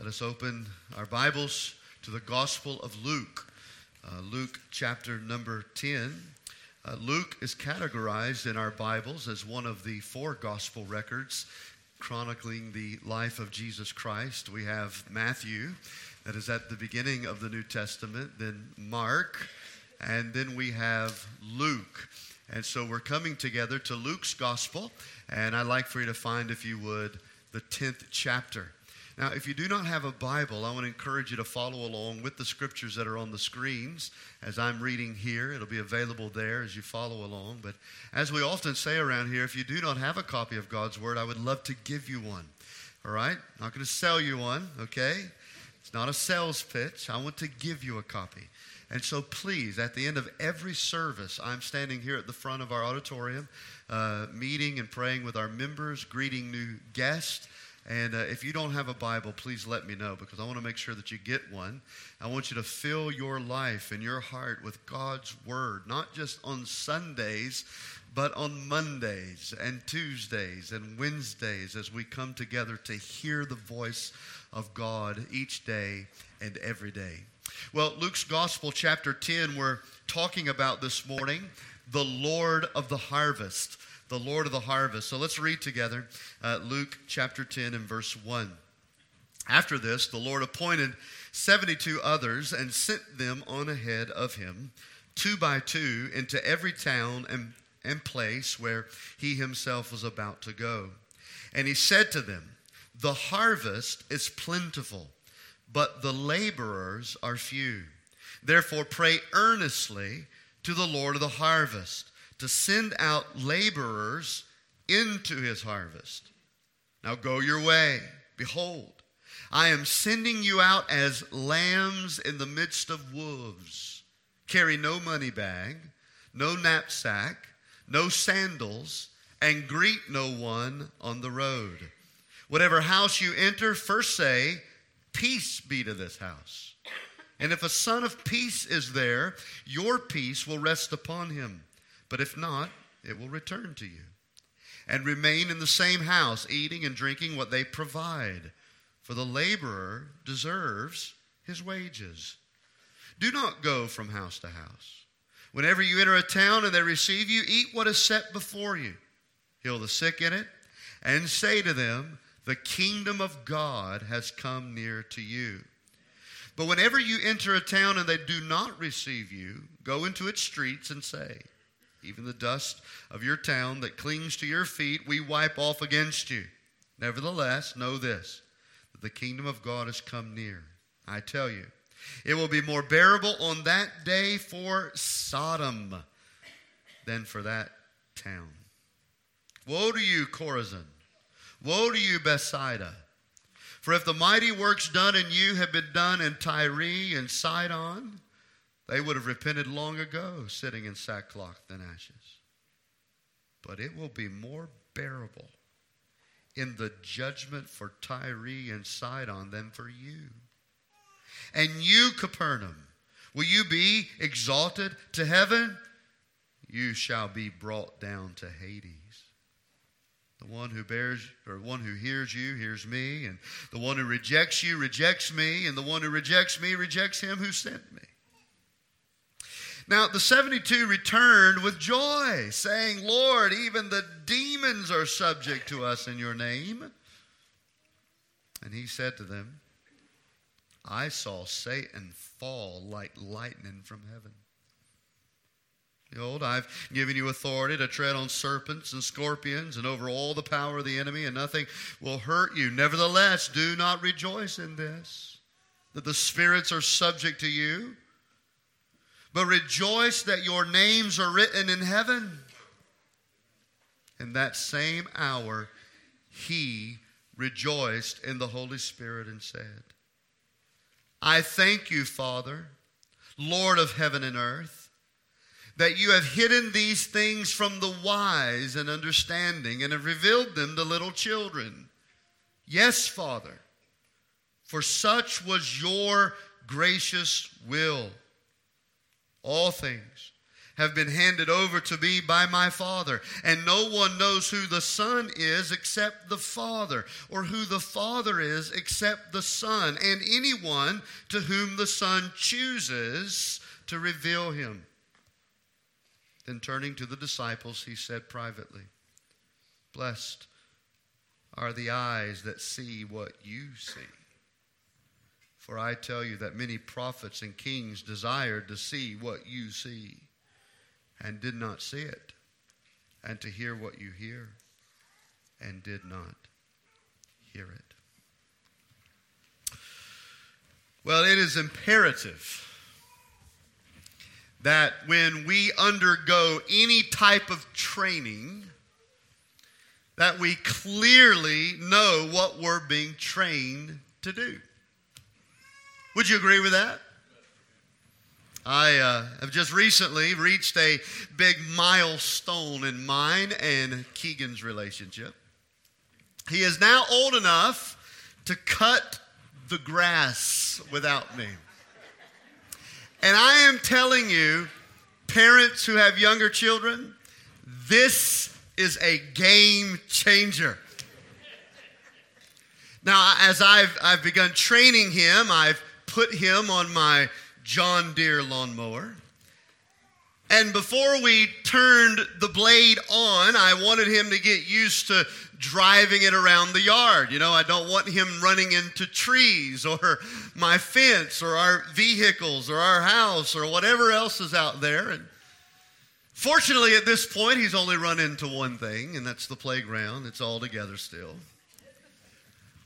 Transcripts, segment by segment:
Let us open our Bibles to the Gospel of Luke, uh, Luke chapter number 10. Uh, Luke is categorized in our Bibles as one of the four gospel records chronicling the life of Jesus Christ. We have Matthew, that is at the beginning of the New Testament, then Mark, and then we have Luke. And so we're coming together to Luke's gospel, and I'd like for you to find, if you would, the 10th chapter. Now, if you do not have a Bible, I want to encourage you to follow along with the scriptures that are on the screens as I'm reading here. It'll be available there as you follow along. But as we often say around here, if you do not have a copy of God's Word, I would love to give you one. All right? Not going to sell you one, okay? It's not a sales pitch. I want to give you a copy. And so, please, at the end of every service, I'm standing here at the front of our auditorium, uh, meeting and praying with our members, greeting new guests. And uh, if you don't have a Bible, please let me know because I want to make sure that you get one. I want you to fill your life and your heart with God's Word, not just on Sundays, but on Mondays and Tuesdays and Wednesdays as we come together to hear the voice of God each day and every day. Well, Luke's Gospel, chapter 10, we're talking about this morning the Lord of the harvest the Lord of the harvest. So let's read together uh, Luke chapter 10 and verse 1. After this, the Lord appointed 72 others and sent them on ahead of him, two by two, into every town and, and place where he himself was about to go. And he said to them, The harvest is plentiful, but the laborers are few. Therefore, pray earnestly to the Lord of the harvest to send out laborers into his harvest. Now go your way. Behold, I am sending you out as lambs in the midst of wolves. Carry no money bag, no knapsack, no sandals, and greet no one on the road. Whatever house you enter, first say, Peace be to this house. And if a son of peace is there, your peace will rest upon him. But if not, it will return to you. And remain in the same house, eating and drinking what they provide, for the laborer deserves his wages. Do not go from house to house. Whenever you enter a town and they receive you, eat what is set before you. Heal the sick in it, and say to them, The kingdom of God has come near to you. But whenever you enter a town and they do not receive you, go into its streets and say, even the dust of your town that clings to your feet, we wipe off against you. Nevertheless, know this that the kingdom of God has come near. I tell you, it will be more bearable on that day for Sodom than for that town. Woe to you, Chorazin! Woe to you, Bethsaida! For if the mighty works done in you have been done in Tyre and Sidon, they would have repented long ago, sitting in sackcloth and ashes. But it will be more bearable in the judgment for Tyre and Sidon than for you. And you, Capernaum, will you be exalted to heaven? You shall be brought down to Hades. The one who bears, or one who hears you, hears me, and the one who rejects you, rejects me, and the one who rejects me, rejects him who sent me. Now, the 72 returned with joy, saying, Lord, even the demons are subject to us in your name. And he said to them, I saw Satan fall like lightning from heaven. Behold, I've given you authority to tread on serpents and scorpions and over all the power of the enemy, and nothing will hurt you. Nevertheless, do not rejoice in this, that the spirits are subject to you but rejoice that your names are written in heaven. In that same hour, he rejoiced in the Holy Spirit and said, I thank you, Father, Lord of heaven and earth, that you have hidden these things from the wise and understanding and have revealed them to little children. Yes, Father, for such was your gracious will. All things have been handed over to me by my Father, and no one knows who the Son is except the Father, or who the Father is except the Son, and anyone to whom the Son chooses to reveal him. Then turning to the disciples, he said privately, Blessed are the eyes that see what you see. For I tell you that many prophets and kings desired to see what you see and did not see it, and to hear what you hear and did not hear it. Well, it is imperative that when we undergo any type of training, that we clearly know what we're being trained to do. Would you agree with that? I uh, have just recently reached a big milestone in mine and Keegan's relationship. He is now old enough to cut the grass without me. And I am telling you, parents who have younger children, this is a game changer. Now, as I've, I've begun training him, I've put him on my John Deere lawnmower. And before we turned the blade on, I wanted him to get used to driving it around the yard. You know, I don't want him running into trees or my fence or our vehicles or our house or whatever else is out there. And fortunately, at this point, he's only run into one thing, and that's the playground. It's all together still.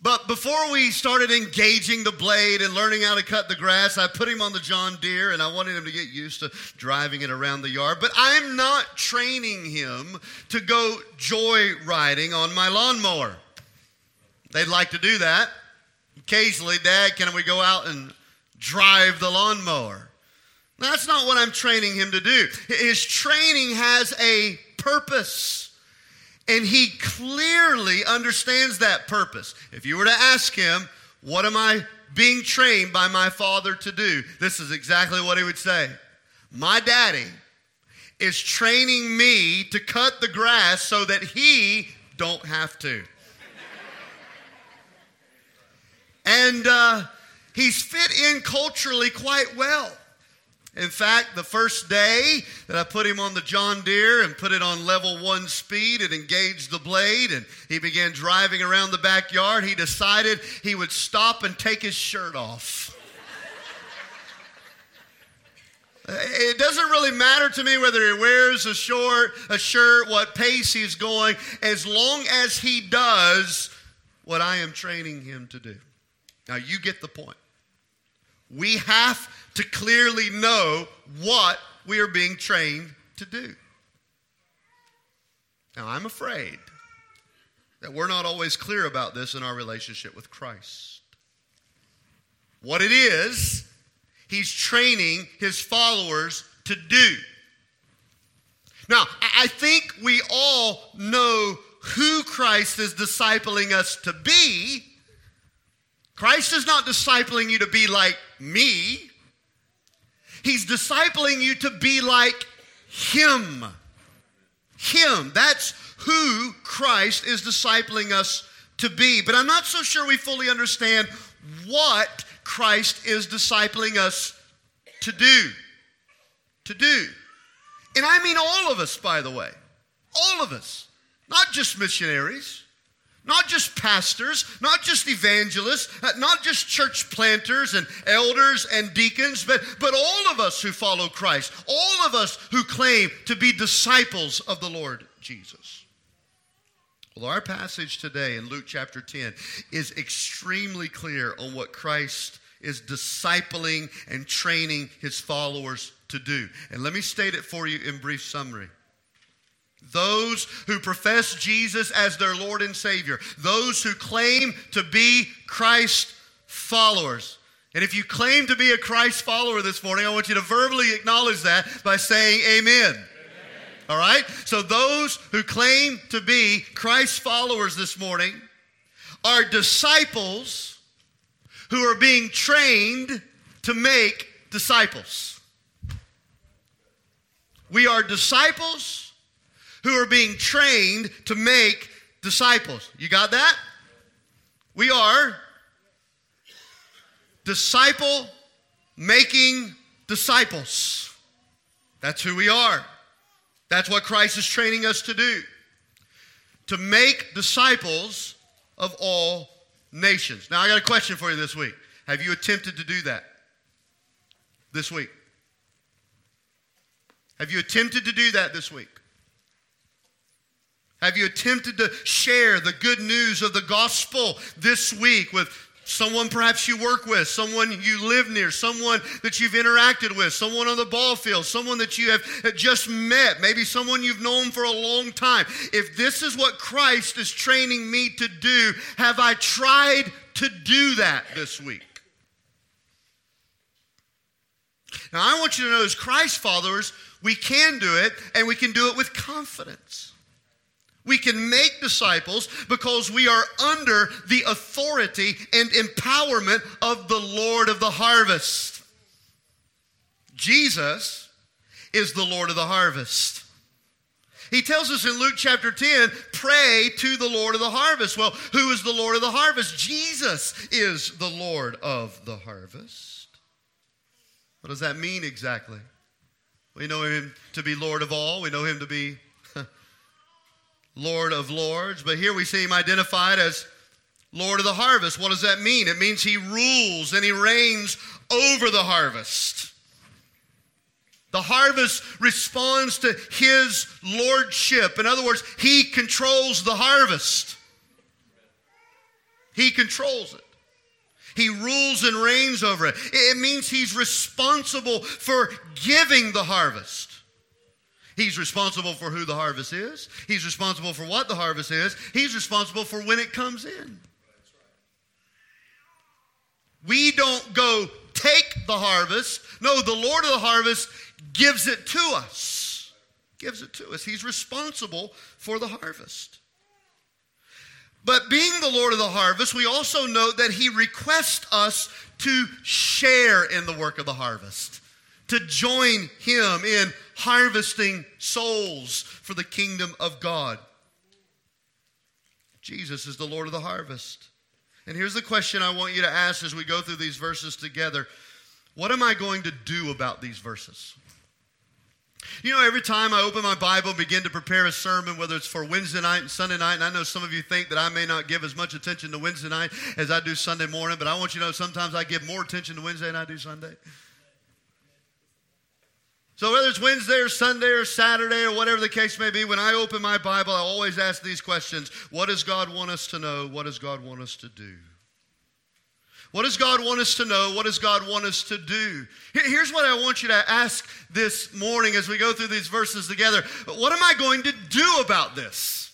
But before we started engaging the blade and learning how to cut the grass, I put him on the John Deere and I wanted him to get used to driving it around the yard. But I'm not training him to go joy riding on my lawnmower. They'd like to do that. Occasionally, Dad, can we go out and drive the lawnmower? That's not what I'm training him to do. His training has a purpose. And he clearly understands that purpose. If you were to ask him, What am I being trained by my father to do? This is exactly what he would say. My daddy is training me to cut the grass so that he don't have to. and uh, he's fit in culturally quite well. In fact, the first day that I put him on the John Deere and put it on level one speed and engaged the blade, and he began driving around the backyard, he decided he would stop and take his shirt off. It doesn't really matter to me whether he wears a short, a shirt, what pace he's going, as long as he does what I am training him to do. Now you get the point. We have to clearly know what we are being trained to do. Now, I'm afraid that we're not always clear about this in our relationship with Christ. What it is, he's training his followers to do. Now, I think we all know who Christ is discipling us to be. Christ is not discipling you to be like me. He's discipling you to be like Him. Him. That's who Christ is discipling us to be. But I'm not so sure we fully understand what Christ is discipling us to do. To do. And I mean all of us, by the way. All of us. Not just missionaries. Not just pastors, not just evangelists, uh, not just church planters and elders and deacons, but, but all of us who follow Christ, all of us who claim to be disciples of the Lord Jesus. Well, our passage today in Luke chapter 10 is extremely clear on what Christ is discipling and training his followers to do. And let me state it for you in brief summary. Those who profess Jesus as their Lord and Savior. Those who claim to be Christ followers. And if you claim to be a Christ follower this morning, I want you to verbally acknowledge that by saying amen. amen. All right? So those who claim to be Christ followers this morning are disciples who are being trained to make disciples. We are disciples who are being trained to make disciples. You got that? We are disciple making disciples. That's who we are. That's what Christ is training us to do. To make disciples of all nations. Now, I got a question for you this week. Have you attempted to do that this week? Have you attempted to do that this week? Have you attempted to share the good news of the gospel this week with someone perhaps you work with, someone you live near, someone that you've interacted with, someone on the ball field, someone that you have just met, maybe someone you've known for a long time. If this is what Christ is training me to do, have I tried to do that this week? Now, I want you to know as Christ followers, we can do it and we can do it with confidence. We can make disciples because we are under the authority and empowerment of the Lord of the harvest. Jesus is the Lord of the harvest. He tells us in Luke chapter 10, pray to the Lord of the harvest. Well, who is the Lord of the harvest? Jesus is the Lord of the harvest. What does that mean exactly? We know him to be Lord of all, we know him to be Lord of Lords, but here we see him identified as Lord of the harvest. What does that mean? It means he rules and he reigns over the harvest. The harvest responds to his lordship. In other words, he controls the harvest. He controls it. He rules and reigns over it. It means he's responsible for giving the harvest. He's responsible for who the harvest is. He's responsible for what the harvest is. He's responsible for when it comes in. We don't go take the harvest. No, the Lord of the harvest gives it to us. Gives it to us. He's responsible for the harvest. But being the Lord of the harvest, we also note that He requests us to share in the work of the harvest, to join Him in harvesting souls for the kingdom of God. Jesus is the Lord of the harvest. And here's the question I want you to ask as we go through these verses together What am I going to do about these verses? You know, every time I open my Bible and begin to prepare a sermon, whether it's for Wednesday night and Sunday night, and I know some of you think that I may not give as much attention to Wednesday night as I do Sunday morning, but I want you to know sometimes I give more attention to Wednesday than I do Sunday. So, whether it's Wednesday or Sunday or Saturday or whatever the case may be, when I open my Bible, I always ask these questions What does God want us to know? What does God want us to do? What does God want us to know? What does God want us to do? Here's what I want you to ask this morning as we go through these verses together What am I going to do about this?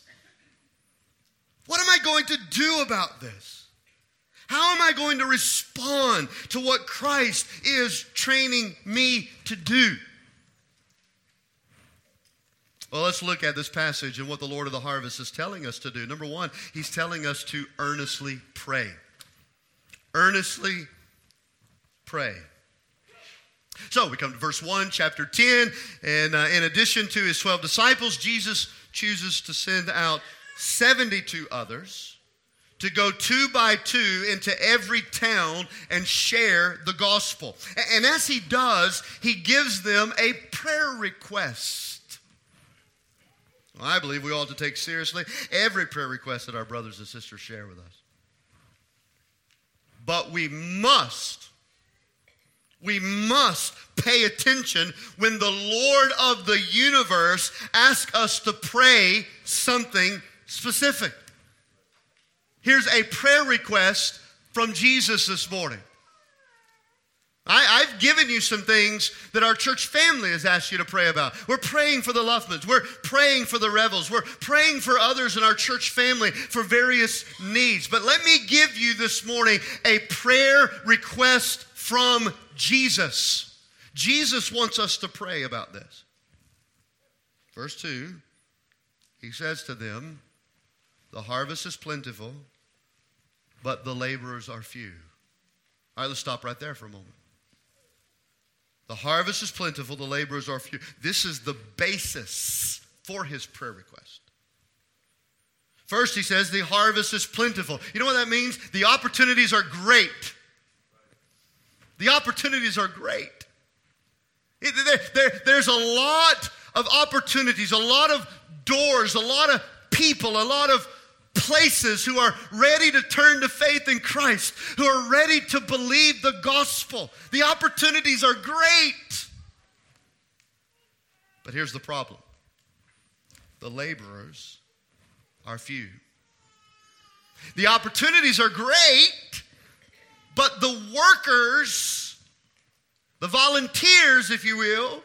What am I going to do about this? How am I going to respond to what Christ is training me to do? Well, let's look at this passage and what the Lord of the harvest is telling us to do. Number one, he's telling us to earnestly pray. Earnestly pray. So we come to verse 1, chapter 10. And uh, in addition to his 12 disciples, Jesus chooses to send out 72 others to go two by two into every town and share the gospel. And as he does, he gives them a prayer request. I believe we ought to take seriously every prayer request that our brothers and sisters share with us. But we must, we must pay attention when the Lord of the universe asks us to pray something specific. Here's a prayer request from Jesus this morning. I, have given you some things that our church family has asked you to pray about. We're praying for the Luffmans. We're praying for the Revels. We're praying for others in our church family for various needs. But let me give you this morning a prayer request from Jesus. Jesus wants us to pray about this. Verse 2, he says to them, The harvest is plentiful, but the laborers are few. All right, let's stop right there for a moment. The harvest is plentiful, the laborers are few. This is the basis for his prayer request. First, he says the harvest is plentiful. You know what that means? The opportunities are great. The opportunities are great. It, there, there, there's a lot of opportunities, a lot of doors, a lot of people, a lot of places who are ready to turn to faith in Christ, who are ready to believe the gospel. The opportunities are great. But here's the problem the laborers are few. The opportunities are great, but the workers, the volunteers, if you will,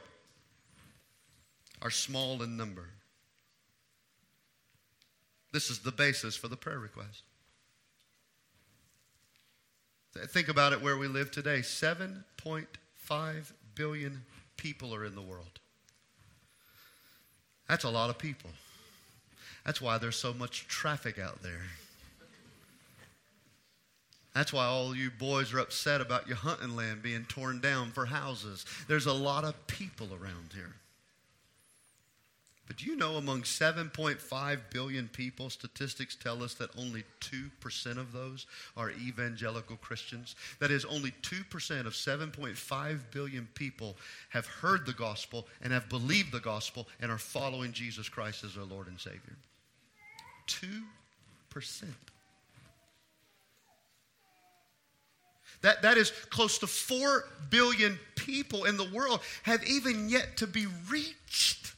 are small in number. This is the basis for the prayer request. Think about it where we live today 7.5 billion people are in the world. That's a lot of people. That's why there's so much traffic out there. That's why all you boys are upset about your hunting land being torn down for houses. There's a lot of people around here. But do you know among 7.5 billion people, statistics tell us that only 2% of those are evangelical Christians? That is, only 2% of 7.5 billion people have heard the gospel and have believed the gospel and are following Jesus Christ as their Lord and Savior. 2%. That, that is close to 4 billion people in the world have even yet to be reached.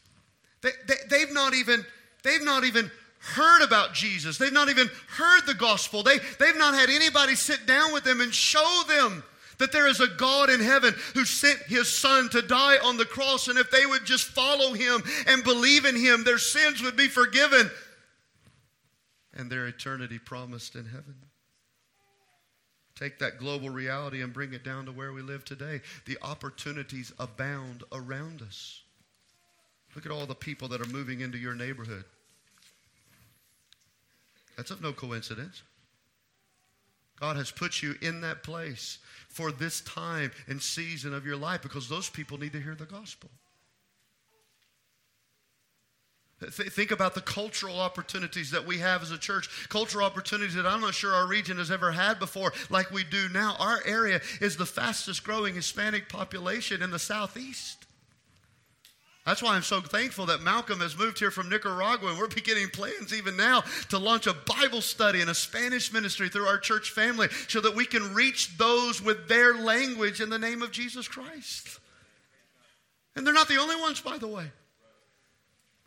They, they, they've not even, they've not even heard about Jesus. They've not even heard the gospel. They, they've not had anybody sit down with them and show them that there is a God in heaven who sent his son to die on the cross. And if they would just follow him and believe in him, their sins would be forgiven and their eternity promised in heaven. Take that global reality and bring it down to where we live today. The opportunities abound around us. Look at all the people that are moving into your neighborhood. That's of no coincidence. God has put you in that place for this time and season of your life because those people need to hear the gospel. Th- think about the cultural opportunities that we have as a church, cultural opportunities that I'm not sure our region has ever had before, like we do now. Our area is the fastest growing Hispanic population in the Southeast. That's why I'm so thankful that Malcolm has moved here from Nicaragua, and we're beginning plans even now to launch a Bible study and a Spanish ministry through our church family so that we can reach those with their language in the name of Jesus Christ. And they're not the only ones, by the way.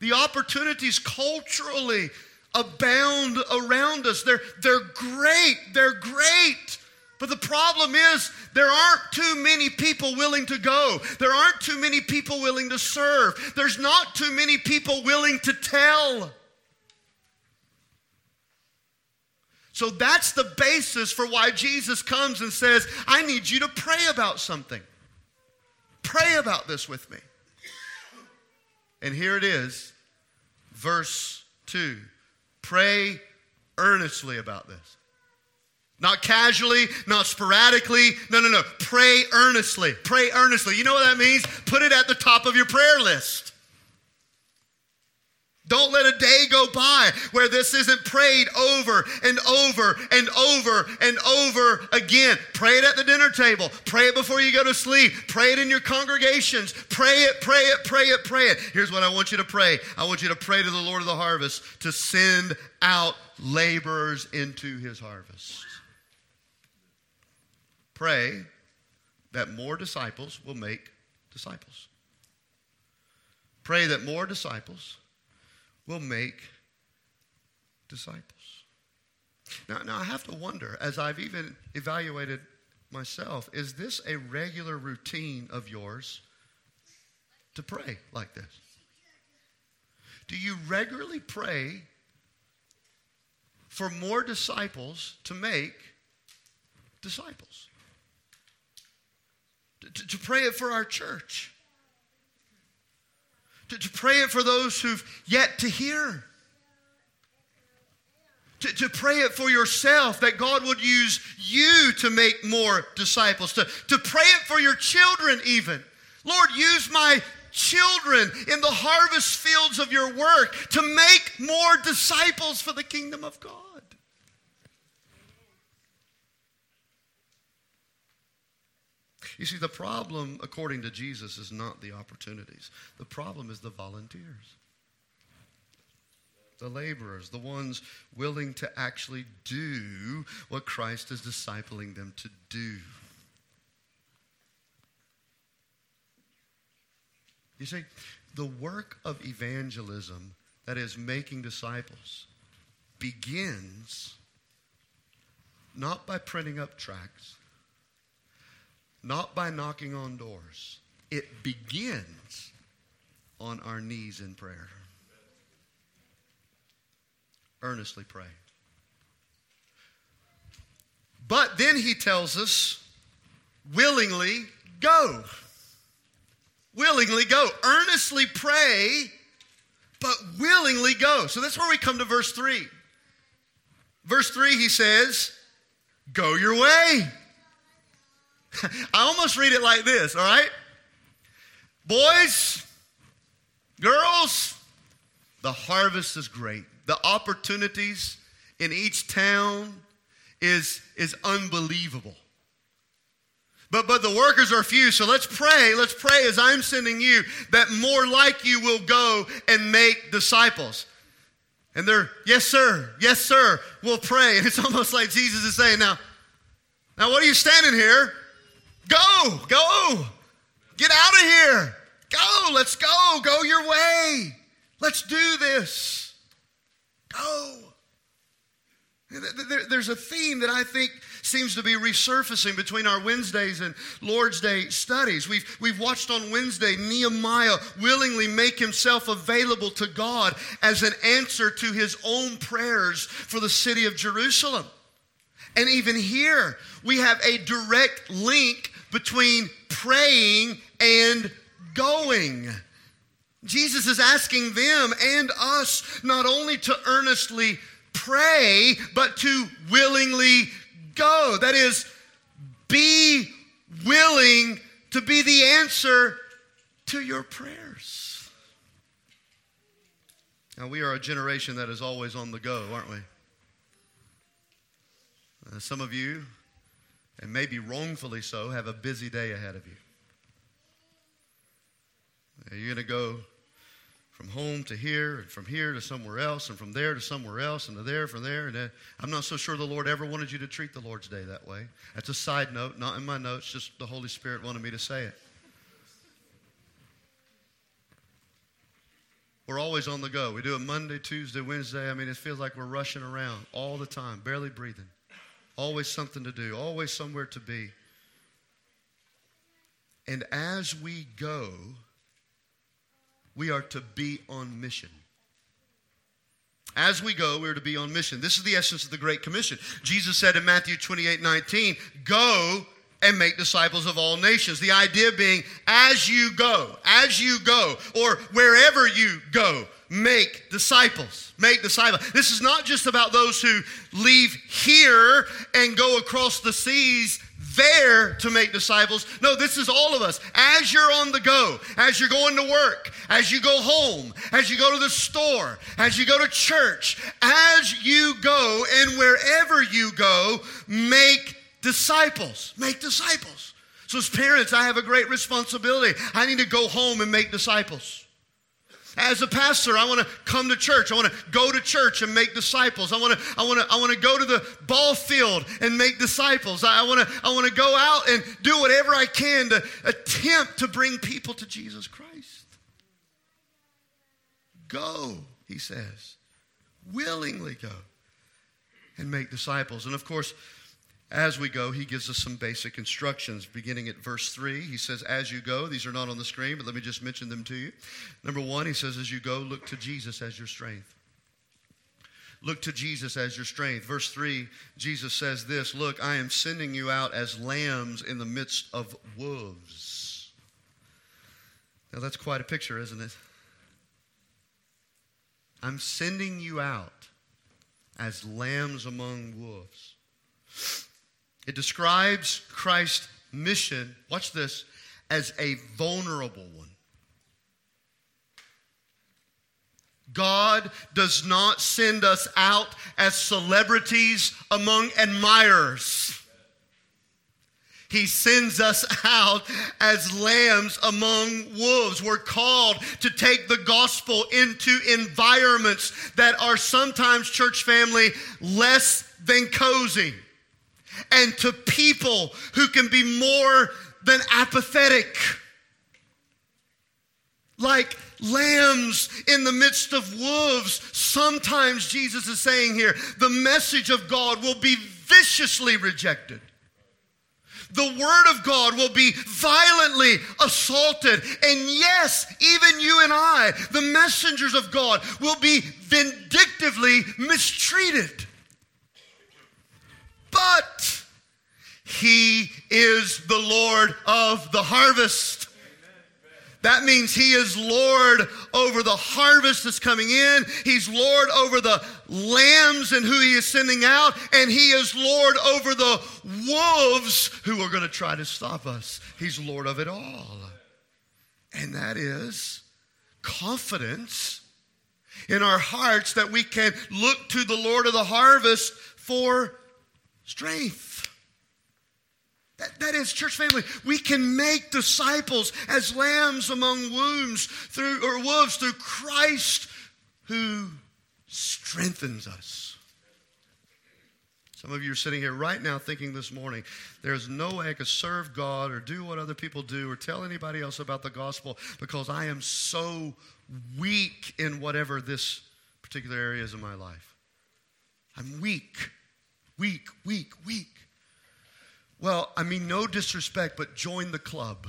The opportunities culturally abound around us. They're, they're great. They're great. But the problem is, there aren't too many people willing to go. There aren't too many people willing to serve. There's not too many people willing to tell. So that's the basis for why Jesus comes and says, I need you to pray about something. Pray about this with me. And here it is, verse 2. Pray earnestly about this. Not casually, not sporadically. No, no, no. Pray earnestly. Pray earnestly. You know what that means? Put it at the top of your prayer list. Don't let a day go by where this isn't prayed over and over and over and over again. Pray it at the dinner table. Pray it before you go to sleep. Pray it in your congregations. Pray it, pray it, pray it, pray it. Here's what I want you to pray I want you to pray to the Lord of the harvest to send out laborers into his harvest. Pray that more disciples will make disciples. Pray that more disciples will make disciples. Now, now I have to wonder, as I've even evaluated myself, is this a regular routine of yours to pray like this? Do you regularly pray for more disciples to make disciples? To, to pray it for our church, to, to pray it for those who've yet to hear. To, to, pray it for yourself that God would use you to make more disciples, to, to pray it for your children, even. Lord, use my children in the harvest fields of your work to make more disciples for the kingdom of God. You see, the problem, according to Jesus, is not the opportunities. The problem is the volunteers, the laborers, the ones willing to actually do what Christ is discipling them to do. You see, the work of evangelism, that is, making disciples, begins not by printing up tracts, not by knocking on doors. It begins on our knees in prayer. Earnestly pray. But then he tells us, willingly go willingly go. Earnestly pray, but willingly go. So that's where we come to verse 3. Verse 3, he says, Go your way. I almost read it like this, all right? Boys, girls, the harvest is great. The opportunities in each town is, is unbelievable. But, but the workers are few, so let's pray. Let's pray as I'm sending you that more like you will go and make disciples. And they're, yes, sir, yes, sir, we'll pray. And it's almost like Jesus is saying, now, now what are you standing here? Go, go, get out of here. Go, let's go, go your way. Let's do this. Go. There's a theme that I think seems to be resurfacing between our Wednesdays and Lord's Day studies. We've, we've watched on Wednesday Nehemiah willingly make himself available to God as an answer to his own prayers for the city of Jerusalem. And even here, we have a direct link between praying and going. Jesus is asking them and us not only to earnestly pray, but to willingly go. That is, be willing to be the answer to your prayers. Now, we are a generation that is always on the go, aren't we? Uh, some of you, and maybe wrongfully so, have a busy day ahead of you. You're going to go from home to here, and from here to somewhere else, and from there to somewhere else, and to there, from there. And there. I'm not so sure the Lord ever wanted you to treat the Lord's Day that way. That's a side note, not in my notes, just the Holy Spirit wanted me to say it. We're always on the go. We do it Monday, Tuesday, Wednesday. I mean, it feels like we're rushing around all the time, barely breathing. Always something to do, always somewhere to be. And as we go, we are to be on mission. As we go, we're to be on mission. This is the essence of the Great Commission. Jesus said in Matthew 28 19, Go and make disciples of all nations. The idea being, as you go, as you go, or wherever you go, make disciples. Make disciples. This is not just about those who leave here and go across the seas there to make disciples. No, this is all of us. As you're on the go, as you're going to work, as you go home, as you go to the store, as you go to church, as you go and wherever you go, make disciples. Make disciples. So, as parents, I have a great responsibility. I need to go home and make disciples. As a pastor, I want to come to church. I want to go to church and make disciples. I want to, I want to, I want to go to the ball field and make disciples. I want to, I want to go out and do whatever I can to attempt to bring people to Jesus Christ. Go, he says. Willingly go and make disciples. And of course, as we go, he gives us some basic instructions beginning at verse 3. He says, As you go, these are not on the screen, but let me just mention them to you. Number one, he says, As you go, look to Jesus as your strength. Look to Jesus as your strength. Verse 3, Jesus says this Look, I am sending you out as lambs in the midst of wolves. Now, that's quite a picture, isn't it? I'm sending you out as lambs among wolves. It describes Christ's mission, watch this, as a vulnerable one. God does not send us out as celebrities among admirers. He sends us out as lambs among wolves. We're called to take the gospel into environments that are sometimes, church family, less than cozy. And to people who can be more than apathetic. Like lambs in the midst of wolves. Sometimes Jesus is saying here, the message of God will be viciously rejected. The word of God will be violently assaulted. And yes, even you and I, the messengers of God, will be vindictively mistreated. But he is the Lord of the harvest. That means he is Lord over the harvest that's coming in. He's Lord over the lambs and who he is sending out. And he is Lord over the wolves who are going to try to stop us. He's Lord of it all. And that is confidence in our hearts that we can look to the Lord of the harvest for strength. That, that is, church family, we can make disciples as lambs among wombs through or wolves through Christ who strengthens us. Some of you are sitting here right now thinking this morning, there's no way I could serve God or do what other people do or tell anybody else about the gospel because I am so weak in whatever this particular area is in my life. I'm weak, weak, weak, weak. Well, I mean, no disrespect, but join the club.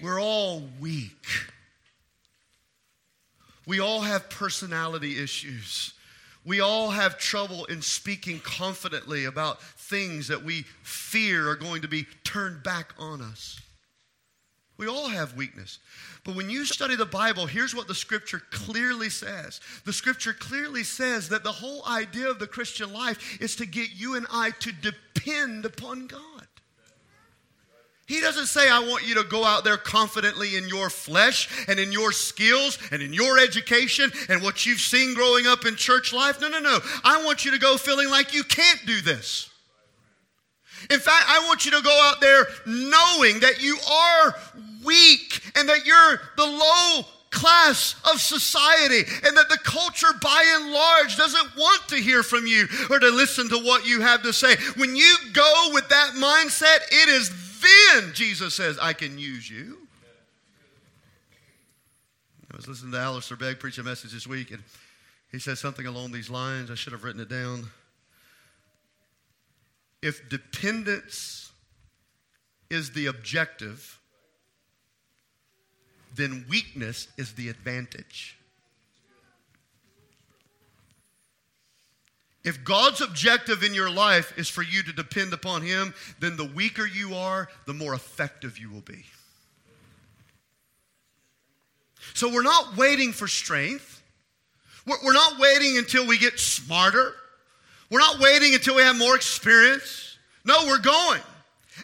We're all weak. We all have personality issues. We all have trouble in speaking confidently about things that we fear are going to be turned back on us. We all have weakness. But when you study the Bible, here's what the scripture clearly says. The scripture clearly says that the whole idea of the Christian life is to get you and I to depend upon God. He doesn't say, I want you to go out there confidently in your flesh and in your skills and in your education and what you've seen growing up in church life. No, no, no. I want you to go feeling like you can't do this. In fact, I want you to go out there knowing that you are weak and that you're the low class of society and that the culture by and large doesn't want to hear from you or to listen to what you have to say. When you go with that mindset, it is then Jesus says, I can use you. I was listening to Alistair Begg preach a message this week, and he said something along these lines. I should have written it down. If dependence is the objective, then weakness is the advantage. If God's objective in your life is for you to depend upon Him, then the weaker you are, the more effective you will be. So we're not waiting for strength. We're not waiting until we get smarter. We're not waiting until we have more experience. No, we're going.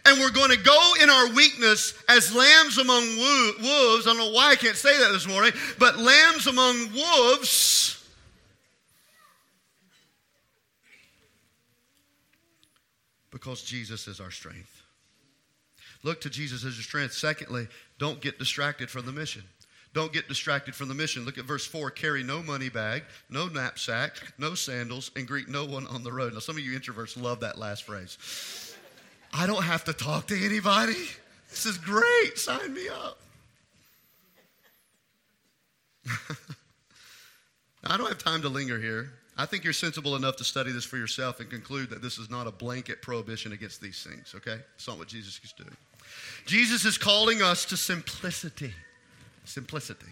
And we're going to go in our weakness as lambs among wolves. I don't know why I can't say that this morning, but lambs among wolves. Because Jesus is our strength. Look to Jesus as your strength. Secondly, don't get distracted from the mission. Don't get distracted from the mission. Look at verse 4 carry no money bag, no knapsack, no sandals, and greet no one on the road. Now, some of you introverts love that last phrase. I don't have to talk to anybody. This is great. Sign me up. I don't have time to linger here. I think you're sensible enough to study this for yourself and conclude that this is not a blanket prohibition against these things, okay? It's not what Jesus is doing. Jesus is calling us to simplicity. Simplicity.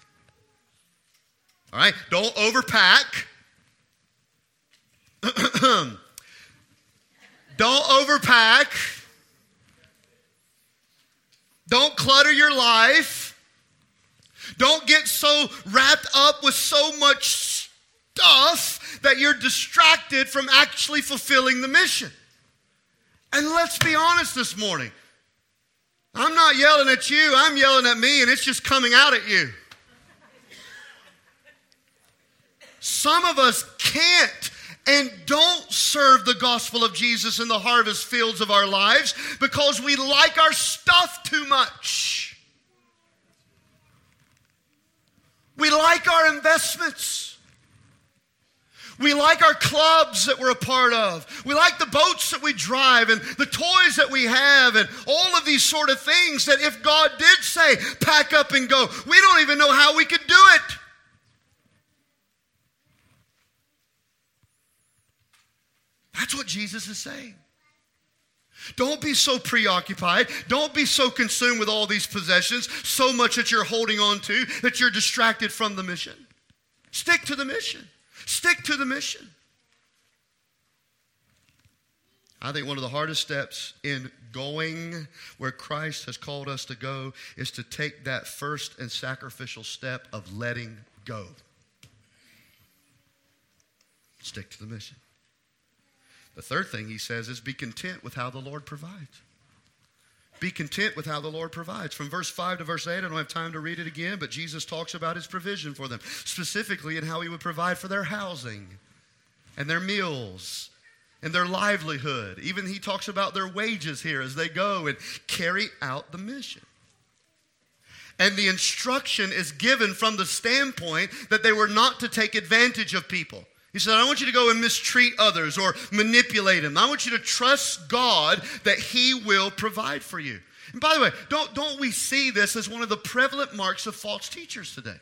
All right? Don't overpack. Don't overpack. Don't clutter your life. Don't get so wrapped up with so much stuff that you're distracted from actually fulfilling the mission. And let's be honest this morning. I'm not yelling at you, I'm yelling at me, and it's just coming out at you. Some of us can't and don't serve the gospel of Jesus in the harvest fields of our lives because we like our stuff too much. We like our investments. We like our clubs that we're a part of. We like the boats that we drive and the toys that we have and all of these sort of things that if God did say, pack up and go, we don't even know how we could do it. That's what Jesus is saying. Don't be so preoccupied. Don't be so consumed with all these possessions, so much that you're holding on to that you're distracted from the mission. Stick to the mission. Stick to the mission. I think one of the hardest steps in going where Christ has called us to go is to take that first and sacrificial step of letting go. Stick to the mission. The third thing he says is be content with how the Lord provides. Be content with how the Lord provides. From verse 5 to verse 8, I don't have time to read it again, but Jesus talks about his provision for them, specifically in how he would provide for their housing and their meals and their livelihood. Even he talks about their wages here as they go and carry out the mission. And the instruction is given from the standpoint that they were not to take advantage of people. He said, I want you to go and mistreat others or manipulate them. I want you to trust God that He will provide for you. And by the way, don't, don't we see this as one of the prevalent marks of false teachers today?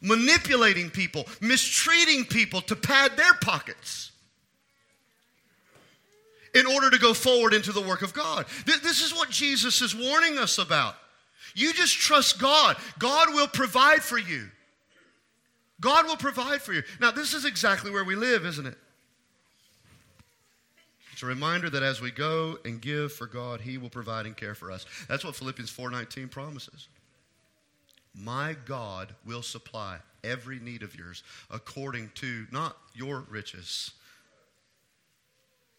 Manipulating people, mistreating people to pad their pockets in order to go forward into the work of God. This is what Jesus is warning us about. You just trust God. God will provide for you. God will provide for you. Now, this is exactly where we live, isn't it? It's a reminder that as we go and give for God, He will provide and care for us. That's what Philippians 4:19 promises. My God will supply every need of yours according to not your riches.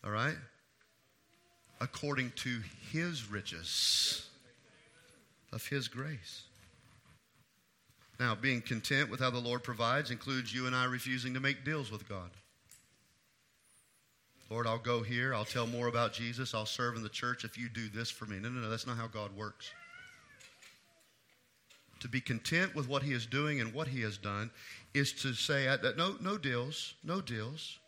All right? According to his riches of His grace. Now, being content with how the Lord provides includes you and I refusing to make deals with God. Lord, I'll go here. I'll tell more about Jesus. I'll serve in the church if you do this for me. No, no, no. That's not how God works. To be content with what He is doing and what He has done is to say, no, no deals, no deals.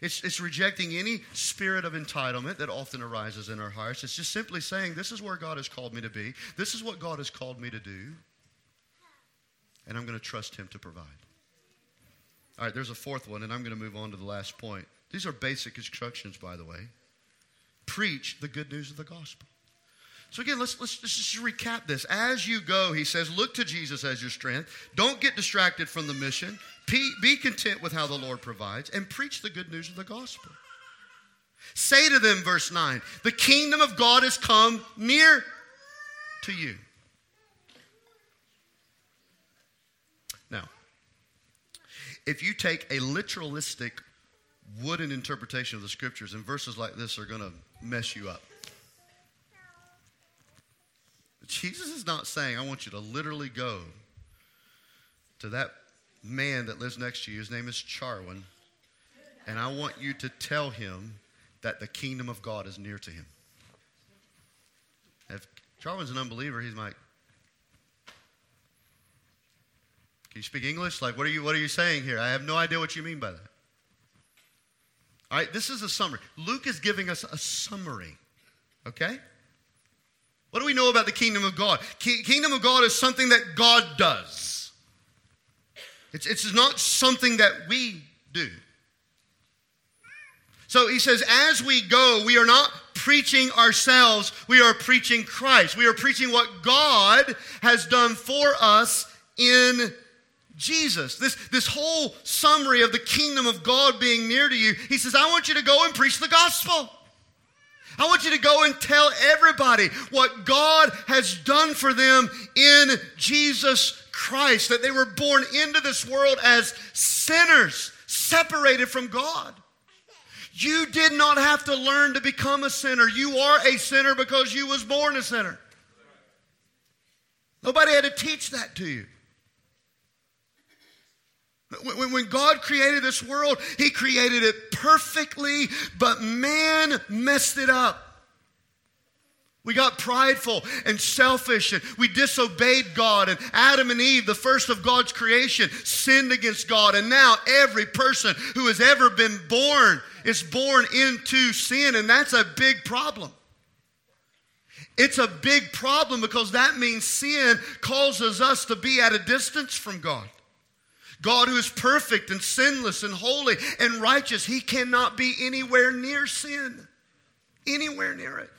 It's, it's rejecting any spirit of entitlement that often arises in our hearts. It's just simply saying, This is where God has called me to be. This is what God has called me to do. And I'm going to trust Him to provide. All right, there's a fourth one, and I'm going to move on to the last point. These are basic instructions, by the way. Preach the good news of the gospel. So again, let's, let's, let's, just recap this. As you go, he says, look to Jesus as your strength. Don't get distracted from the mission. Be, be content with how the Lord provides and preach the good news of the gospel. Say to them, verse 9, the kingdom of God has come near to you. Now, if you take a literalistic wooden interpretation of the scriptures, and verses like this are going to mess you up. Jesus is not saying, I want you to literally go to that man that lives next to you. His name is Charwin. And I want you to tell him that the kingdom of God is near to him. If Charwin's an unbeliever, he's like, Can you speak English? Like, what are you what are you saying here? I have no idea what you mean by that. All right, this is a summary. Luke is giving us a summary. Okay? What do we know about the kingdom of God? kingdom of God is something that God does. It's, it's not something that we do. So he says, as we go, we are not preaching ourselves, we are preaching Christ. We are preaching what God has done for us in Jesus. This, this whole summary of the kingdom of God being near to you, he says, I want you to go and preach the gospel. I want you to go and tell everybody what God has done for them in Jesus Christ, that they were born into this world as sinners, separated from God. You did not have to learn to become a sinner. You are a sinner because you was born a sinner. Nobody had to teach that to you. When God created this world, He created it perfectly, but man messed it up. We got prideful and selfish, and we disobeyed God. And Adam and Eve, the first of God's creation, sinned against God. And now every person who has ever been born is born into sin, and that's a big problem. It's a big problem because that means sin causes us to be at a distance from God. God, who is perfect and sinless and holy and righteous, he cannot be anywhere near sin, anywhere near it.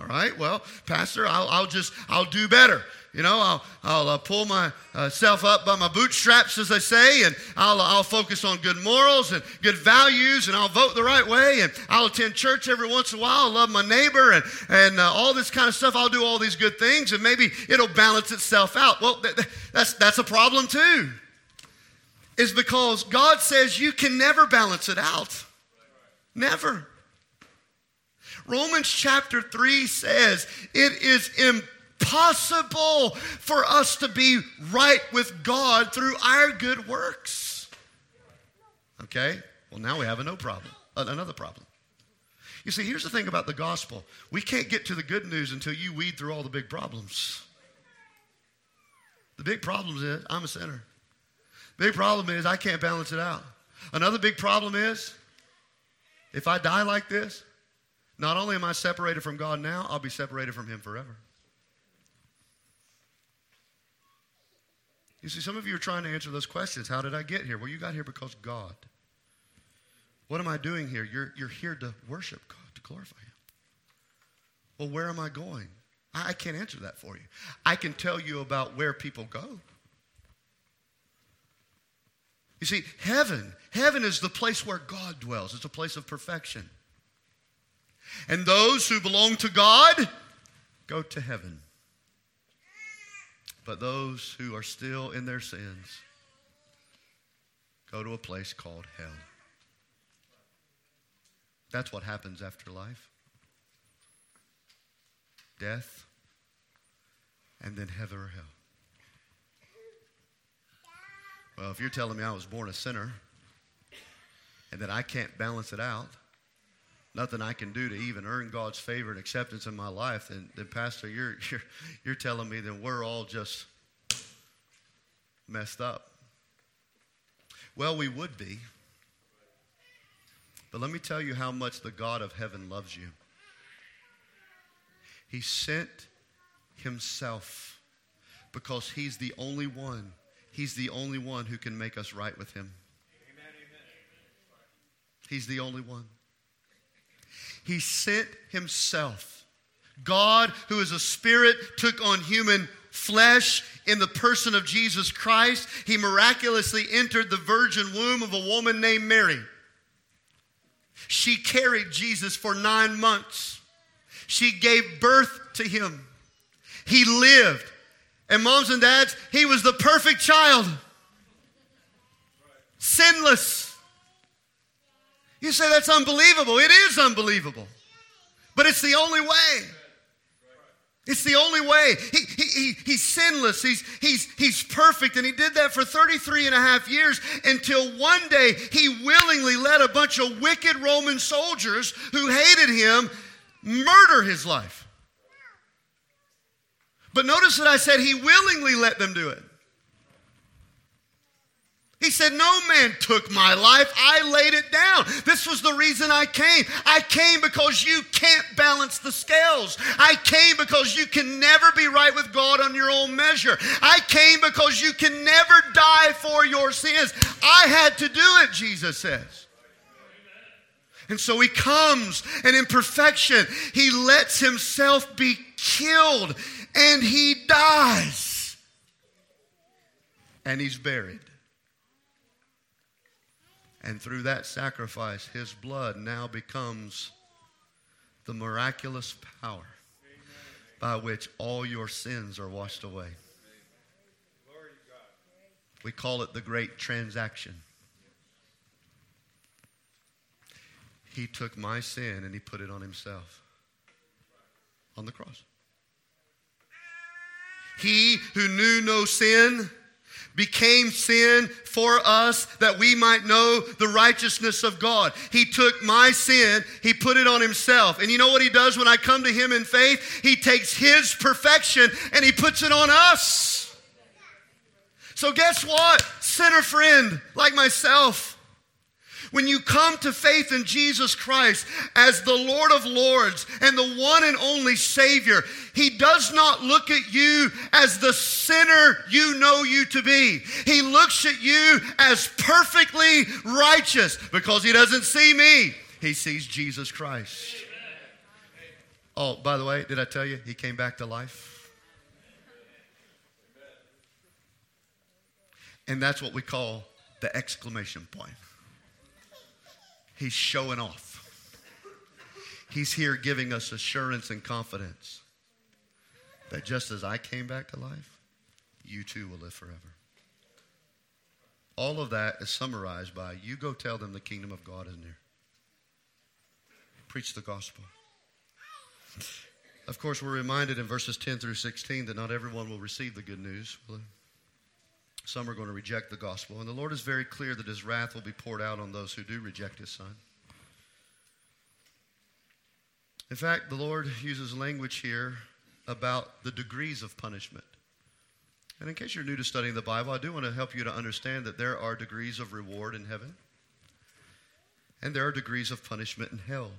All right, well, Pastor, I'll, I'll just, I'll do better. You know, I'll, I'll uh, pull myself uh, up by my bootstraps, as they say, and I'll, I'll focus on good morals and good values, and I'll vote the right way, and I'll attend church every once in a while, I'll love my neighbor, and, and uh, all this kind of stuff. I'll do all these good things, and maybe it'll balance itself out. Well, th- that's, that's a problem too, is because God says you can never balance it out. Never. Romans chapter 3 says it is impossible impossible for us to be right with God through our good works. Okay? Well, now we have a no problem, another problem. You see, here's the thing about the gospel we can't get to the good news until you weed through all the big problems. The big problem is I'm a sinner. Big problem is I can't balance it out. Another big problem is if I die like this, not only am I separated from God now, I'll be separated from Him forever. You see, some of you are trying to answer those questions. How did I get here? Well, you got here because God. What am I doing here? You're, you're here to worship God, to glorify Him. Well, where am I going? I, I can't answer that for you. I can tell you about where people go. You see, heaven, heaven is the place where God dwells. It's a place of perfection. And those who belong to God go to heaven. But those who are still in their sins go to a place called hell. That's what happens after life death, and then heaven or hell. Well, if you're telling me I was born a sinner and that I can't balance it out, nothing I can do to even earn God's favor and acceptance in my life, then, then Pastor, you're, you're, you're telling me that we're all just messed up. Well, we would be. But let me tell you how much the God of heaven loves you. He sent himself because he's the only one. He's the only one who can make us right with him. He's the only one. He sent himself. God, who is a spirit, took on human flesh in the person of Jesus Christ. He miraculously entered the virgin womb of a woman named Mary. She carried Jesus for nine months. She gave birth to him. He lived. And moms and dads, he was the perfect child, sinless you say that's unbelievable. It is unbelievable. But it's the only way. It's the only way. He, he, he, he's sinless. He's, he's, he's perfect. And he did that for 33 and a half years until one day he willingly let a bunch of wicked Roman soldiers who hated him murder his life. But notice that I said he willingly let them do it. He said, No man took my life. I laid it down. This was the reason I came. I came because you can't balance the scales. I came because you can never be right with God on your own measure. I came because you can never die for your sins. I had to do it, Jesus says. And so he comes, and in perfection, he lets himself be killed, and he dies. And he's buried. And through that sacrifice, his blood now becomes the miraculous power by which all your sins are washed away. We call it the great transaction. He took my sin and he put it on himself on the cross. He who knew no sin became sin for us that we might know the righteousness of God. He took my sin, He put it on Himself. And you know what He does when I come to Him in faith? He takes His perfection and He puts it on us. So, guess what, sinner friend like myself? When you come to faith in Jesus Christ as the Lord of Lords and the one and only Savior, He does not look at you as the sinner you know you to be. He looks at you as perfectly righteous because He doesn't see me, He sees Jesus Christ. Oh, by the way, did I tell you He came back to life? And that's what we call the exclamation point. He's showing off. He's here giving us assurance and confidence that just as I came back to life, you too will live forever. All of that is summarized by you go tell them the kingdom of God is near. Preach the gospel. Of course, we're reminded in verses 10 through 16 that not everyone will receive the good news. Some are going to reject the gospel. And the Lord is very clear that his wrath will be poured out on those who do reject his son. In fact, the Lord uses language here about the degrees of punishment. And in case you're new to studying the Bible, I do want to help you to understand that there are degrees of reward in heaven, and there are degrees of punishment in hell.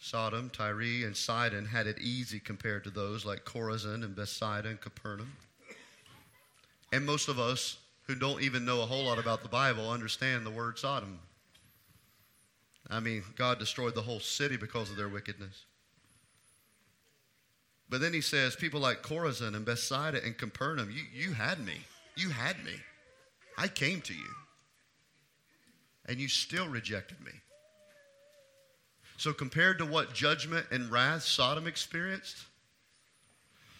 Sodom, Tyre, and Sidon had it easy compared to those like Chorazin and Bethsaida and Capernaum. And most of us who don't even know a whole lot about the Bible understand the word Sodom. I mean, God destroyed the whole city because of their wickedness. But then he says, people like Chorazin and Bethsaida and Capernaum, you, you had me. You had me. I came to you. And you still rejected me. So, compared to what judgment and wrath Sodom experienced,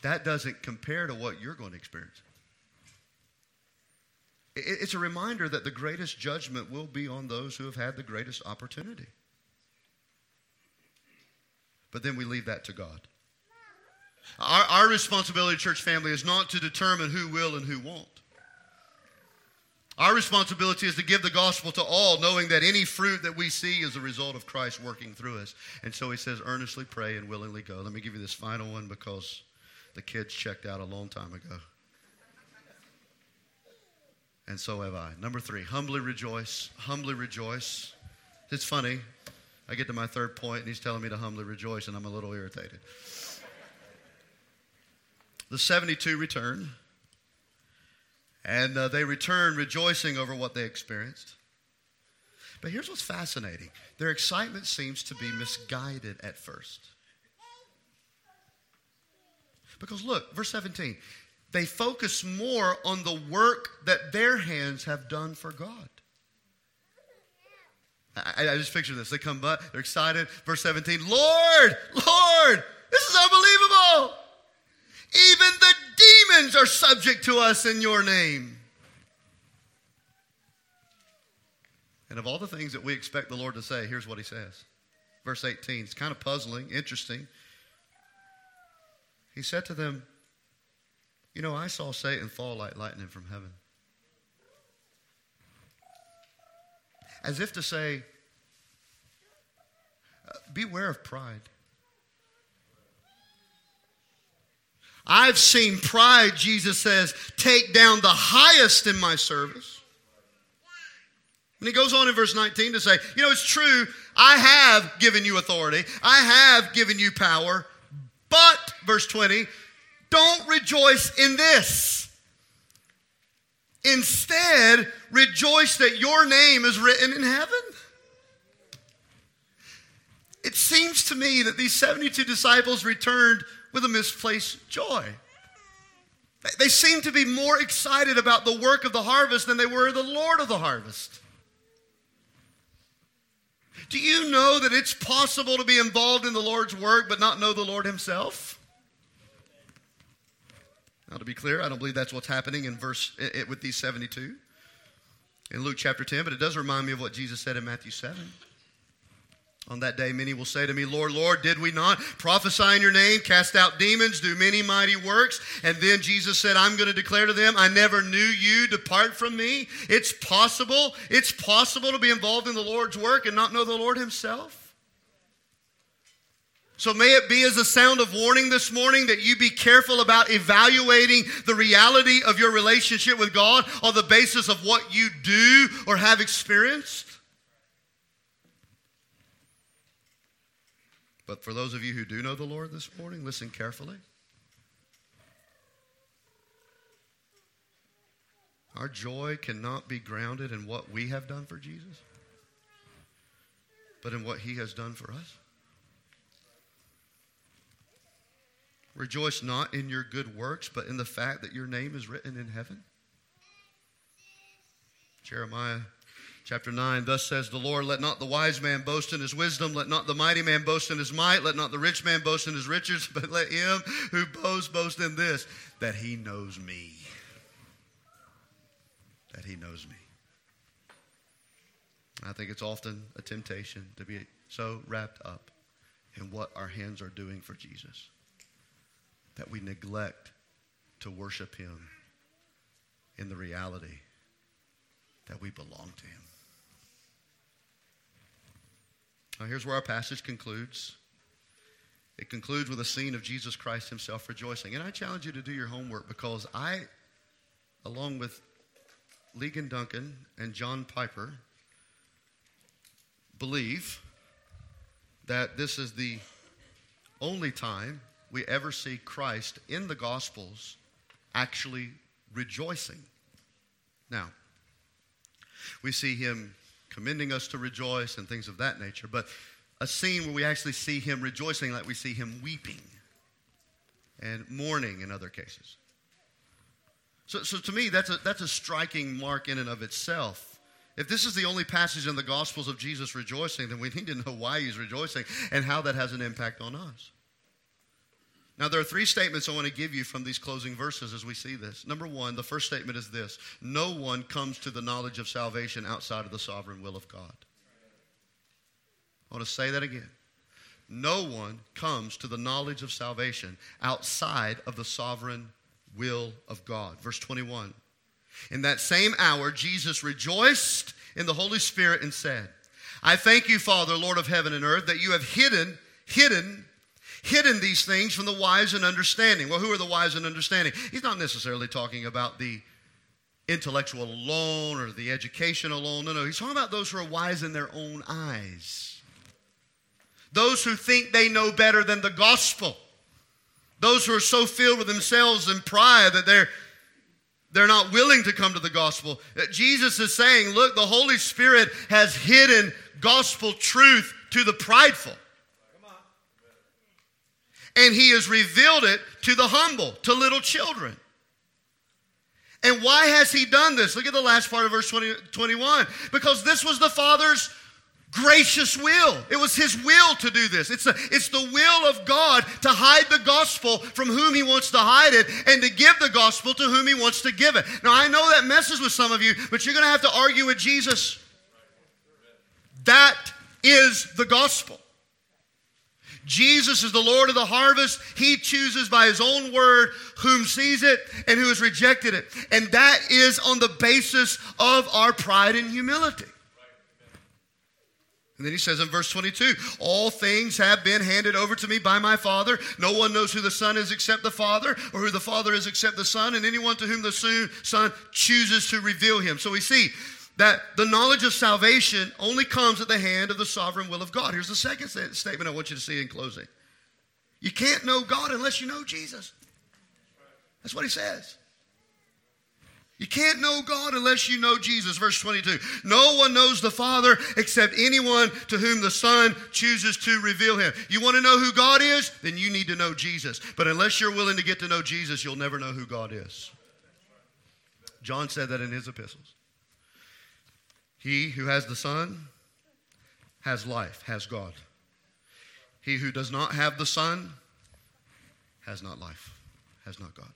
that doesn't compare to what you're going to experience. It's a reminder that the greatest judgment will be on those who have had the greatest opportunity. But then we leave that to God. Our, our responsibility, church family, is not to determine who will and who won't. Our responsibility is to give the gospel to all, knowing that any fruit that we see is a result of Christ working through us. And so he says, earnestly pray and willingly go. Let me give you this final one because the kids checked out a long time ago and so have I. Number three, humbly rejoice. Humbly rejoice. It's funny. I get to my third point, and he's telling me to humbly rejoice, and I'm a little irritated. The 72 return, and uh, they return rejoicing over what they experienced. But here's what's fascinating their excitement seems to be misguided at first. Because look, verse 17 they focus more on the work that their hands have done for God. I, I just picture this. They come by, they're excited. Verse 17 Lord, Lord, this is unbelievable. Even the demons are subject to us in your name. And of all the things that we expect the Lord to say, here's what he says. Verse 18. It's kind of puzzling, interesting. He said to them, you know, I saw Satan fall like lightning from heaven. As if to say, uh, beware of pride. I've seen pride, Jesus says, take down the highest in my service. And he goes on in verse 19 to say, You know, it's true, I have given you authority, I have given you power, but, verse 20, don't rejoice in this. Instead, rejoice that your name is written in heaven. It seems to me that these 72 disciples returned with a misplaced joy. They seem to be more excited about the work of the harvest than they were the Lord of the harvest. Do you know that it's possible to be involved in the Lord's work but not know the Lord Himself? Now, to be clear, I don't believe that's what's happening in verse it, with these 72 in Luke chapter 10, but it does remind me of what Jesus said in Matthew 7. On that day, many will say to me, Lord, Lord, did we not prophesy in your name, cast out demons, do many mighty works? And then Jesus said, I'm going to declare to them, I never knew you, depart from me. It's possible, it's possible to be involved in the Lord's work and not know the Lord Himself. So may it be as a sound of warning this morning that you be careful about evaluating the reality of your relationship with God on the basis of what you do or have experienced. But for those of you who do know the Lord this morning, listen carefully. Our joy cannot be grounded in what we have done for Jesus, but in what he has done for us. Rejoice not in your good works, but in the fact that your name is written in heaven. Jeremiah chapter 9 Thus says the Lord, Let not the wise man boast in his wisdom, let not the mighty man boast in his might, let not the rich man boast in his riches, but let him who boasts boast in this, that he knows me. That he knows me. I think it's often a temptation to be so wrapped up in what our hands are doing for Jesus that we neglect to worship Him in the reality that we belong to Him. Now, here's where our passage concludes. It concludes with a scene of Jesus Christ Himself rejoicing. And I challenge you to do your homework because I, along with Ligon Duncan and John Piper, believe that this is the only time we ever see Christ in the Gospels actually rejoicing. Now, we see him commending us to rejoice and things of that nature, but a scene where we actually see him rejoicing like we see him weeping and mourning in other cases. So, so to me, that's a, that's a striking mark in and of itself. If this is the only passage in the Gospels of Jesus rejoicing, then we need to know why he's rejoicing and how that has an impact on us. Now, there are three statements I want to give you from these closing verses as we see this. Number one, the first statement is this No one comes to the knowledge of salvation outside of the sovereign will of God. I want to say that again. No one comes to the knowledge of salvation outside of the sovereign will of God. Verse 21. In that same hour, Jesus rejoiced in the Holy Spirit and said, I thank you, Father, Lord of heaven and earth, that you have hidden, hidden hidden these things from the wise and understanding. Well, who are the wise and understanding? He's not necessarily talking about the intellectual alone or the education alone. No, no. He's talking about those who are wise in their own eyes. Those who think they know better than the gospel. Those who are so filled with themselves and pride that they're they're not willing to come to the gospel. Uh, Jesus is saying, look, the Holy Spirit has hidden gospel truth to the prideful and he has revealed it to the humble, to little children. And why has he done this? Look at the last part of verse 20, 21. Because this was the Father's gracious will. It was his will to do this. It's, a, it's the will of God to hide the gospel from whom he wants to hide it and to give the gospel to whom he wants to give it. Now, I know that messes with some of you, but you're going to have to argue with Jesus. That is the gospel. Jesus is the Lord of the harvest. He chooses by his own word whom sees it and who has rejected it. And that is on the basis of our pride and humility. And then he says in verse 22 All things have been handed over to me by my Father. No one knows who the Son is except the Father, or who the Father is except the Son, and anyone to whom the Son chooses to reveal him. So we see that the knowledge of salvation only comes at the hand of the sovereign will of God. Here's the second statement I want you to see in closing. You can't know God unless you know Jesus. That's what he says. You can't know God unless you know Jesus. Verse 22. No one knows the Father except anyone to whom the Son chooses to reveal him. You want to know who God is? Then you need to know Jesus. But unless you're willing to get to know Jesus, you'll never know who God is. John said that in his epistles. He who has the Son has life, has God. He who does not have the Son has not life, has not God.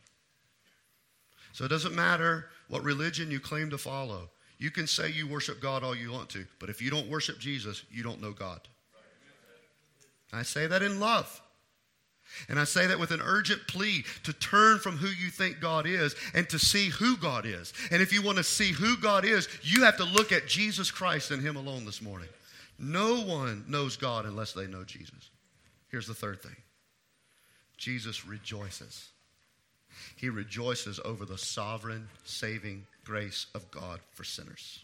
So it doesn't matter what religion you claim to follow. You can say you worship God all you want to, but if you don't worship Jesus, you don't know God. I say that in love. And I say that with an urgent plea to turn from who you think God is and to see who God is. And if you want to see who God is, you have to look at Jesus Christ and Him alone this morning. No one knows God unless they know Jesus. Here's the third thing Jesus rejoices. He rejoices over the sovereign, saving grace of God for sinners.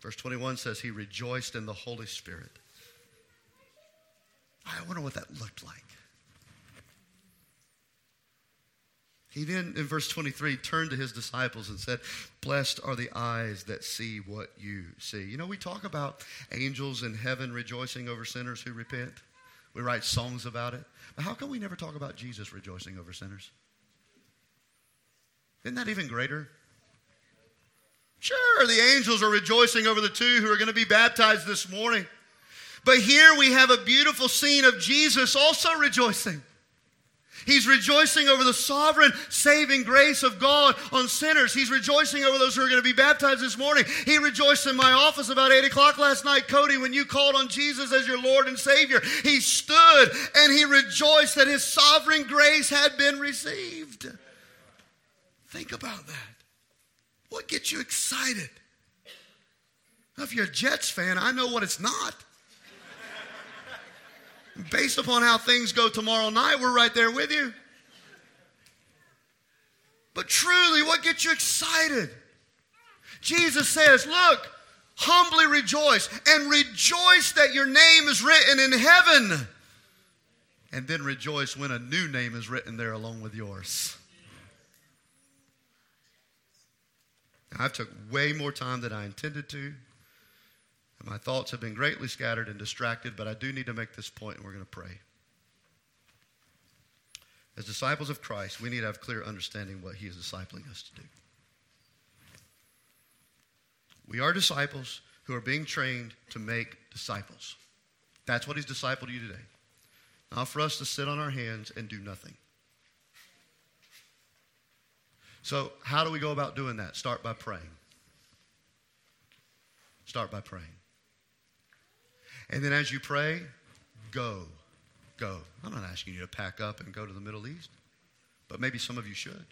Verse 21 says, He rejoiced in the Holy Spirit. I wonder what that looked like. He then, in verse 23, turned to his disciples and said, Blessed are the eyes that see what you see. You know, we talk about angels in heaven rejoicing over sinners who repent. We write songs about it. But how come we never talk about Jesus rejoicing over sinners? Isn't that even greater? Sure, the angels are rejoicing over the two who are going to be baptized this morning. But here we have a beautiful scene of Jesus also rejoicing. He's rejoicing over the sovereign saving grace of God on sinners. He's rejoicing over those who are going to be baptized this morning. He rejoiced in my office about 8 o'clock last night, Cody, when you called on Jesus as your Lord and Savior. He stood and he rejoiced that his sovereign grace had been received. Think about that. What gets you excited? If you're a Jets fan, I know what it's not. Based upon how things go tomorrow night, we're right there with you. But truly, what gets you excited? Jesus says, Look, humbly rejoice and rejoice that your name is written in heaven. And then rejoice when a new name is written there along with yours. Now, I've took way more time than I intended to. My thoughts have been greatly scattered and distracted, but I do need to make this point, and we're going to pray. As disciples of Christ, we need to have clear understanding what He is discipling us to do. We are disciples who are being trained to make disciples. That's what He's discipled you today. Not for us to sit on our hands and do nothing. So, how do we go about doing that? Start by praying. Start by praying. And then as you pray, go. Go. I'm not asking you to pack up and go to the Middle East, but maybe some of you should.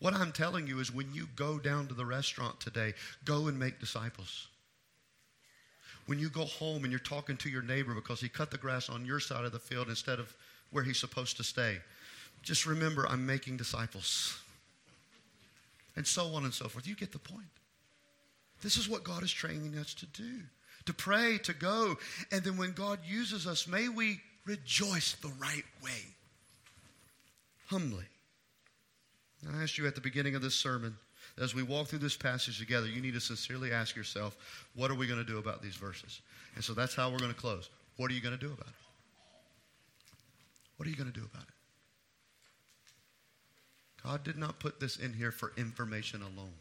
What I'm telling you is when you go down to the restaurant today, go and make disciples. When you go home and you're talking to your neighbor because he cut the grass on your side of the field instead of where he's supposed to stay, just remember I'm making disciples. And so on and so forth. You get the point. This is what God is training us to do to pray, to go. And then when God uses us, may we rejoice the right way, humbly. I asked you at the beginning of this sermon, as we walk through this passage together, you need to sincerely ask yourself, what are we going to do about these verses? And so that's how we're going to close. What are you going to do about it? What are you going to do about it? God did not put this in here for information alone.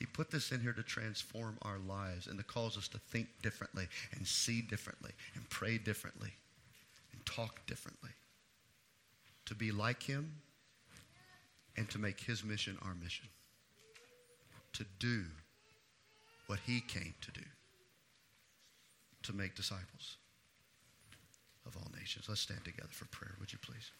He put this in here to transform our lives and to cause us to think differently and see differently and pray differently and talk differently. To be like Him and to make His mission our mission. To do what He came to do to make disciples of all nations. Let's stand together for prayer, would you please?